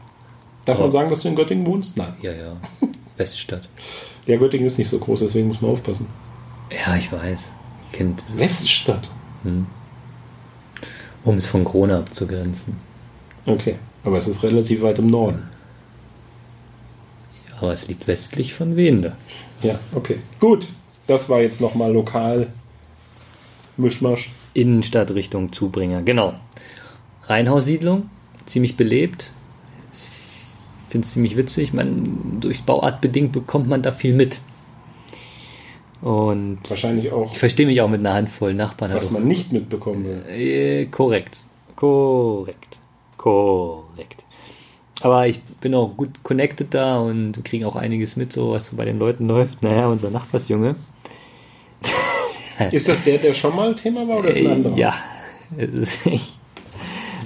C: Darf
B: Aber-
C: man sagen, dass du in Göttingen wohnst? Nein.
B: Ja, ja. Weststadt.
C: Ja, Göttingen ist nicht so groß, deswegen muss man aufpassen.
B: Ja, ich weiß. Kind,
C: Weststadt.
B: um es von Krone abzugrenzen.
C: Okay, aber es ist relativ weit im Norden.
B: Aber es liegt westlich von Wende.
C: Ja, okay. Gut, das war jetzt nochmal lokal. Mischmasch.
B: Innenstadt Richtung Zubringer, genau. Reihenhaussiedlung, ziemlich belebt. Ich finde es ziemlich witzig. Man, durch Bauart bedingt bekommt man da viel mit. Und
C: Wahrscheinlich auch,
B: ich verstehe mich auch mit einer Handvoll Nachbarn.
C: was
B: Also,
C: man nicht mitbekommen will.
B: äh, korrekt. Korrekt. Korrekt. Aber ich bin auch gut connected da und kriege auch einiges mit, so was so bei den Leuten läuft. Naja, unser Nachbarsjunge,
C: Ist das der, der schon mal Thema war oder ist ein
B: Äh,
C: anderer?
B: Ja, es ist,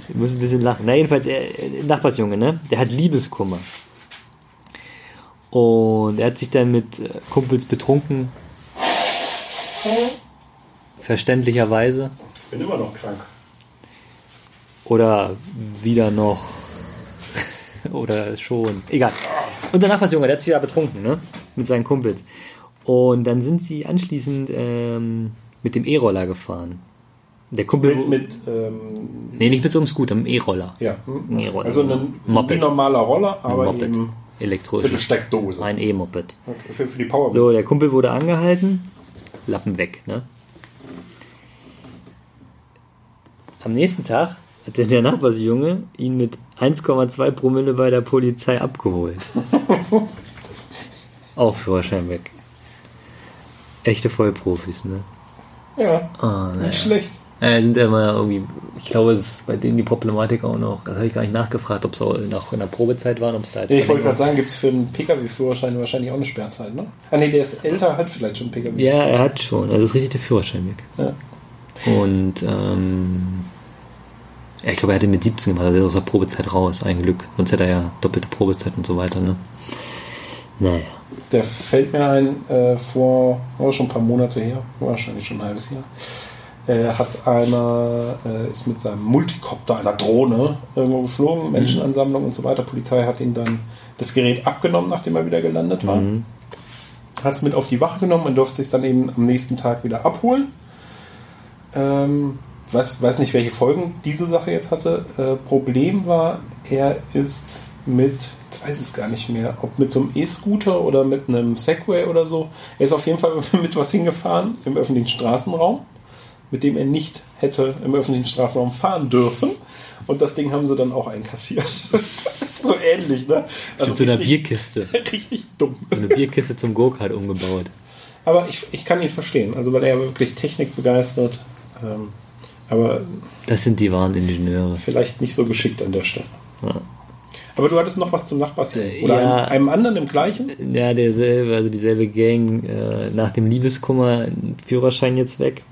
B: ich, muss ein bisschen lachen. Na, jedenfalls, er, Nachbarsjunge, ne? Der hat Liebeskummer. Und er hat sich dann mit äh, Kumpels betrunken. Verständlicherweise.
C: Ich bin immer noch krank.
B: Oder wieder noch. Oder schon. Egal. Unser Nachbarsjunge, der hat sich da betrunken, ne? Mit seinen Kumpels. Und dann sind sie anschließend ähm, mit dem E-Roller gefahren. Der Kumpel.
C: Mit, mit ähm,
B: nee, nicht mit so einem Scooter, einem E-Roller.
C: ja.
B: Ein E-Roller.
C: also ein
B: Moped.
C: wie normaler Roller,
B: Ein
C: aber
B: Moped.
C: eben
B: Elektrisch.
C: für die Steckdose.
B: Ein E-Moped.
C: Okay, Für, für die Power.
B: So, der Kumpel wurde angehalten. Lappen weg, ne? Am nächsten Tag hat der- Nachbarsjunge ihn mit 1,2 Promille bei der Polizei abgeholt. Auch Führerschein weg. Echte Vollprofis, ne?
C: Ja,
B: Ah, naja.
C: nicht schlecht.
B: Äh, sind ja immer irgendwie, ich glaube, es ist bei denen die Problematik auch noch, das habe ich gar nicht nachgefragt, ob es auch noch in der Probezeit waren, ob es da jetzt
C: Nee, ich wollte gerade sagen, gibt es für einen Pkw-Führerschein wahrscheinlich auch eine Sperrzeit, ne? Ah, nee, der ist älter, hat vielleicht schon Pkw.
B: Ja, er hat schon, also ist richtig der Führerschein weg.
C: Ja.
B: Und ähm, ja, ich glaube, er hatte mit 17 gemacht, also aus der Probezeit raus, ein Glück. Sonst hätte er ja doppelte Probezeit und so weiter, ne? Naja.
C: Der fällt mir ein, äh, vor oh, schon ein paar Monate her, wahrscheinlich schon ein halbes Jahr, äh, hat einer, äh, ist mit seinem Multicopter, einer Drohne, irgendwo geflogen, Menschenansammlung und so weiter. Polizei hat ihn dann das Gerät abgenommen, nachdem er wieder gelandet war.
B: Mhm.
C: Hat es mit auf die Wache genommen und durfte sich dann eben am nächsten Tag wieder abholen. Ähm, weiß, weiß nicht, welche Folgen diese Sache jetzt hatte. Äh, Problem war, er ist mit, jetzt weiß ich es gar nicht mehr, ob mit so einem E-Scooter oder mit einem Segway oder so. Er ist auf jeden Fall mit was hingefahren im öffentlichen Straßenraum, mit dem er nicht hätte im öffentlichen Straßenraum fahren dürfen. Und das Ding haben sie dann auch einkassiert. so ähnlich, ne? Also
B: Mit so einer
C: richtig-
B: Bierkiste.
C: Richtig dumm.
B: So eine Bierkiste zum Go-Kart umgebaut.
C: Aber ich, ich kann ihn verstehen, also weil er wirklich Technik begeistert, ähm, aber
B: Das sind die wahren Ingenieure.
C: vielleicht nicht so geschickt an der Stelle.
B: Ja.
C: Aber du hattest noch was zum Nachbarsjungen.
B: Äh,
C: Oder
B: ja.
C: einem, einem anderen im gleichen?
B: Ja, derselbe, also dieselbe Gang, äh, nach dem Liebeskummer Führerschein jetzt weg.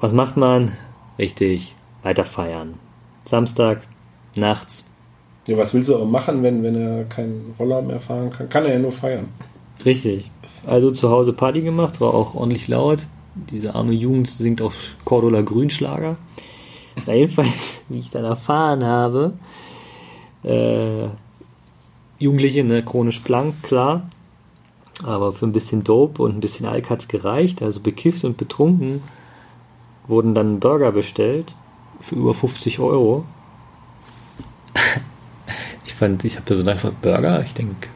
B: Was macht man? Richtig, weiter feiern. Samstag, nachts,
C: Ja, was willst du auch machen, wenn, wenn er keinen Roller mehr fahren kann? Kann er ja nur feiern.
B: Richtig. Also zu Hause Party gemacht, war auch ordentlich laut. Diese arme Jugend singt auch Cordula Grünschlager. Na jedenfalls, wie ich dann erfahren habe, äh, Jugendliche, ne, chronisch blank, klar. Aber für ein bisschen Dope und ein bisschen Alk hat's gereicht. Also bekifft und betrunken wurden dann Burger bestellt für über 50 Euro. ich fand, ich habe da so einfach Burger, ich denke,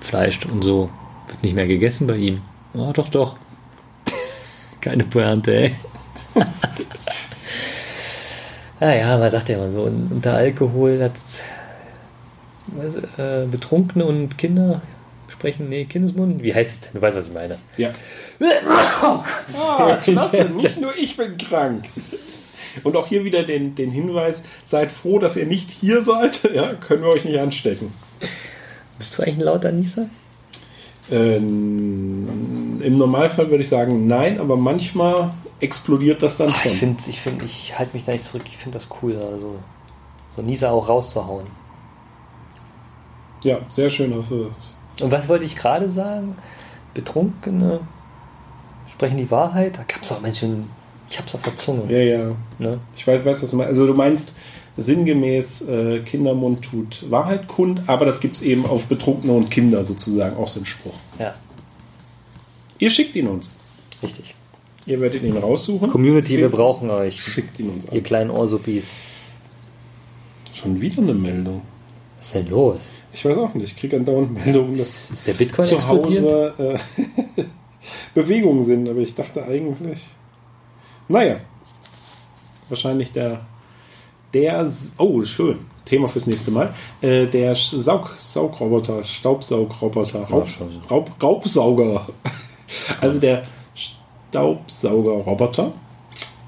B: Fleisch und so wird nicht mehr gegessen bei ihm. Ja, doch, doch. Keine Pointe, ey. naja, man sagt ja immer so, unter Alkohol hat äh, Betrunkene und Kinder sprechen, nee, Kindesmund. Wie heißt es denn? Du weißt, was ich meine.
C: Ja. ah, klasse, nicht nur ich bin krank. Und auch hier wieder den, den Hinweis, seid froh, dass ihr nicht hier seid, ja, können wir euch nicht anstecken.
B: Bist du eigentlich ein lauter Nieser?
C: Ähm, Im Normalfall würde ich sagen nein, aber manchmal explodiert das dann
B: Ach, ich
C: schon.
B: finde, ich, find, ich halte mich da nicht zurück. Ich finde das cool, also so Nieser auch rauszuhauen.
C: Ja, sehr schön, dass du das.
B: Und was wollte ich gerade sagen? Betrunkene sprechen die Wahrheit. Da gab es auch Menschen, ich hab's auf der Zunge.
C: Ja, ja.
B: Ne?
C: Ich weiß, weiß, was du meinst. Also du meinst sinngemäß, äh, Kindermund tut Wahrheit kund, aber das gibt es eben auf Betrunkene und Kinder sozusagen, auch so ein Spruch.
B: Ja,
C: Ihr schickt ihn uns.
B: richtig.
C: Ihr werdet ihn raussuchen.
B: Community, wir
C: Findet-
B: brauchen euch.
C: Schickt ihn uns
B: Ihr
C: an.
B: kleinen Orsupis.
C: Schon wieder eine Meldung.
B: Was ist denn los?
C: Ich weiß auch nicht. Ich kriege andauernd Meldungen, dass
B: Ist, der Bitcoin
C: zu? Hause äh, Bewegungen sind, aber ich dachte eigentlich. Naja. Wahrscheinlich der. Der. Oh, schön. Thema fürs nächste Mal. Äh, der Saug, Saugroboter, Staubsaugroboter, Raub. Raub, Raubsauger. Also der Staubsaugerroboter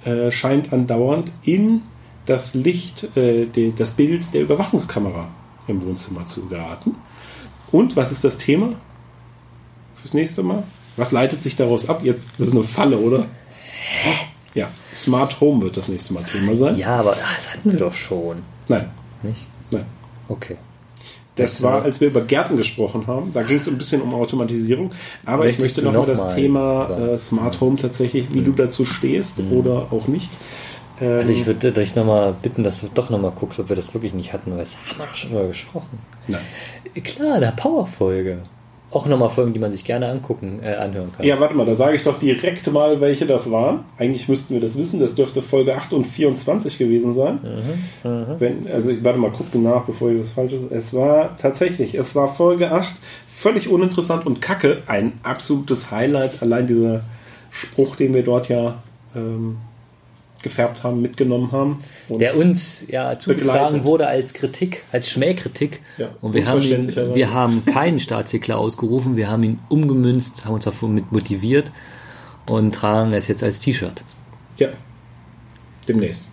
C: äh, scheint andauernd in das Licht, äh, die, das Bild der Überwachungskamera im Wohnzimmer zu geraten. Und was ist das Thema fürs nächste Mal? Was leitet sich daraus ab? Jetzt, das ist eine Falle, oder? Ja, Smart Home wird das nächste Mal Thema sein.
B: Ja, aber ah, das hatten wir doch schon.
C: Nein,
B: Nicht?
C: nein.
B: Okay.
C: Das war, als wir über Gärten gesprochen haben. Da ging es ein bisschen um Automatisierung. Aber ich
B: Möchtest
C: möchte
B: du
C: noch das
B: mal
C: Thema
B: Mhm.
C: äh, Smart Home tatsächlich, wie du dazu stehst oder auch nicht. Ähm,
B: Also ich würde dich nochmal bitten, dass du doch nochmal guckst, ob wir das wirklich nicht hatten, weil das haben wir doch schon drüber gesprochen.
C: nein.
B: Klar, der Power-Folge. Auch nochmal Folgen, die man sich gerne angucken, äh, anhören kann.
C: Ja, warte mal, da sage ich doch direkt mal, welche das waren. Eigentlich müssten wir das wissen. Das dürfte Folge 8 und 24 gewesen sein.
B: Mhm,
C: Wenn, also, warte mal, guck du nach, bevor ich das falsch ist. Es war tatsächlich, es war Folge 8, völlig uninteressant und kacke. Ein absolutes Highlight. Allein dieser Spruch, den wir dort ja ähm, gefärbt haben, mitgenommen haben.
B: Der uns ja zugetragen
C: Begleitet.
B: wurde als Kritik, als Schmähkritik.
C: Ja,
B: und wir haben, ihn, wir haben keinen Staatssekler ausgerufen, wir haben ihn umgemünzt, haben uns davon mit motiviert und tragen es jetzt als T-Shirt
C: ja, demnächst.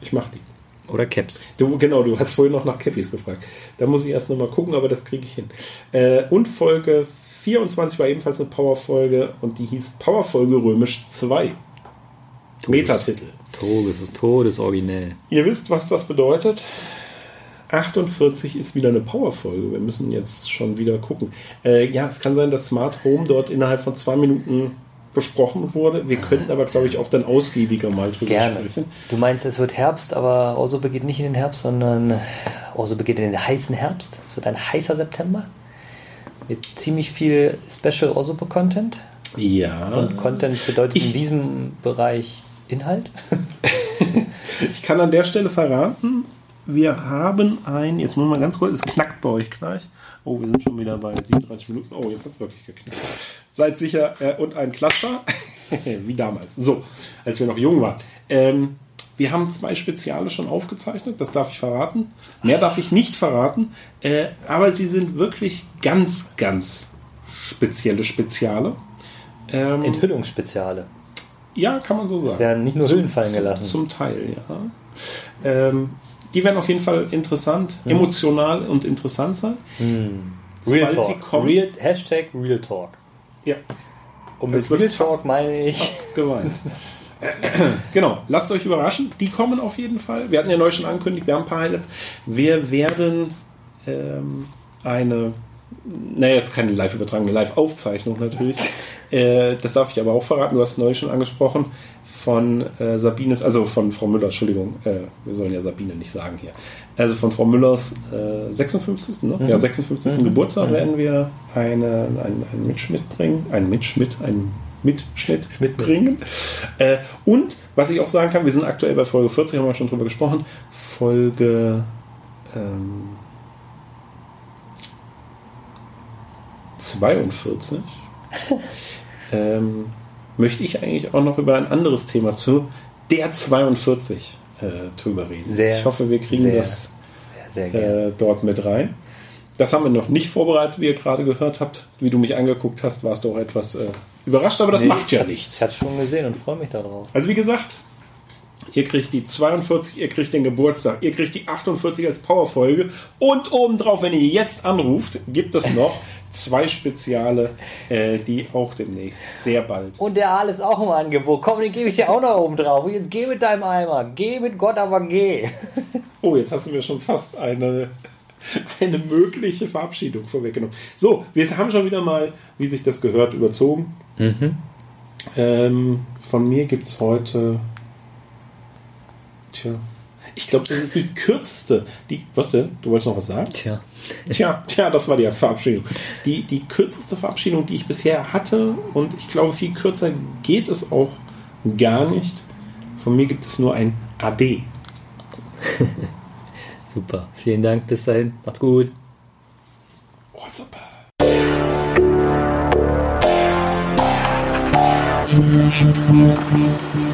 C: Ich mach die.
B: oder Caps.
C: Du, genau, du hast vorhin noch nach Cappies gefragt. Da muss ich erst nochmal gucken, aber das kriege ich hin. Äh, und Folge 24 war ebenfalls eine Powerfolge und die hieß Powerfolge Römisch 2. Metatitel.
B: Todes, Todesoriginell.
C: Ihr wisst, was das bedeutet. 48 ist wieder eine Powerfolge. Wir müssen jetzt schon wieder gucken. Äh, ja, es kann sein, dass Smart Home dort innerhalb von zwei Minuten besprochen wurde. Wir könnten aber, glaube ich, auch dann ausgiebiger mal drüber
B: Gerne.
C: sprechen.
B: Du meinst, es wird Herbst, aber Orso begeht nicht in den Herbst, sondern Orso begeht in den heißen Herbst. Es wird ein heißer September mit ziemlich viel Special Orso-Content.
C: Ja.
B: Und Content bedeutet
C: Ich-
B: in diesem Bereich Inhalt.
C: Ich kann an der Stelle verraten, wir haben ein, jetzt muss man ganz kurz, es knackt bei euch gleich. Oh, wir sind schon wieder bei 37 Minuten. Oh, jetzt hat es wirklich geknackt. Seid sicher, äh, und ein Klatscher, wie damals. So, als wir noch jung waren. Ähm, wir haben zwei Speziale schon aufgezeichnet, das darf ich verraten. Mehr darf ich nicht verraten, äh, aber sie sind wirklich ganz, ganz spezielle Speziale. Ähm,
B: Enthüllungsspeziale.
C: Ja, kann man so sagen.
B: werden nicht nur Hüllen fallen
C: zum,
B: gelassen.
C: Zum Teil, ja. Ähm, die werden auf jeden Fall interessant,
B: Mhm.
C: emotional und interessant sein.
B: Real
C: Sobald
B: Talk.
C: kommen-
B: Real, Hashtag Real Talk.
C: Ja,
B: Und mit Real
C: fast-
B: Talk meine ich.
C: fast gemeint. genau, lasst euch überraschen. Die kommen auf jeden Fall. Wir hatten ja neu schon angekündigt, wir haben ein paar Highlights. Wir werden ähm, eine, naja, es ist keine Live-Übertragung, eine Live-Aufzeichnung natürlich. Äh, das darf ich aber auch verraten. Du hast neu schon angesprochen von äh, Sabines, also von Frau Müller, Entschuldigung, äh, wir sollen ja Sabine nicht sagen hier. Also von Frau Müllers äh, 56. Ne? Ja, 56. Geburtstag werden wir eine, einen, einen Mitschnitt bringen, einen Mitschnitt, einen Mitschnitt
B: Schnitt.
C: bringen. Äh, und was ich auch sagen kann, wir sind aktuell bei Folge 40, haben wir schon drüber gesprochen. Folge ähm, 42 ähm, möchte ich eigentlich auch noch über ein anderes Thema zu der 42 äh, drüber reden.
B: Sehr,
C: ich hoffe, wir kriegen
B: sehr,
C: das
B: Sehr, sehr
C: äh, dort mit rein. Das haben wir noch nicht vorbereitet, wie ihr gerade gehört habt. Wie du mich angeguckt hast, warst du auch etwas äh, überrascht, aber das
B: Nee,
C: macht ja
B: ich
C: nichts.
B: Ich hatte schon gesehen und freue mich darauf.
C: Also wie gesagt, ihr kriegt die 42, ihr kriegt den Geburtstag, ihr kriegt die 48 als Powerfolge und obendrauf, wenn ihr jetzt anruft, gibt es noch zwei Speziale, äh, die auch demnächst sehr bald.
B: Und der Aal ist auch im Angebot. Komm, den gebe ich dir auch noch oben drauf. Und jetzt geh mit deinem Eimer. Geh mit Gott, aber geh.
C: Oh, jetzt hast du mir schon fast eine, eine mögliche Verabschiedung vorweggenommen. So, wir haben schon wieder mal, wie sich das gehört, überzogen. Ähm, von mir gibt es heute. Tja. Ich glaube, das ist die kürzeste. Die, was denn? Du wolltest noch was sagen?
B: Tja.
C: Tja, tja, das war die Verabschiedung. Die, die kürzeste Verabschiedung, die ich bisher hatte, und ich glaube, viel kürzer geht es auch gar nicht. Von mir gibt es nur ein AD.
B: Super. Vielen Dank. Bis dahin. Macht's gut.
C: Oh, super.
D: Thank you.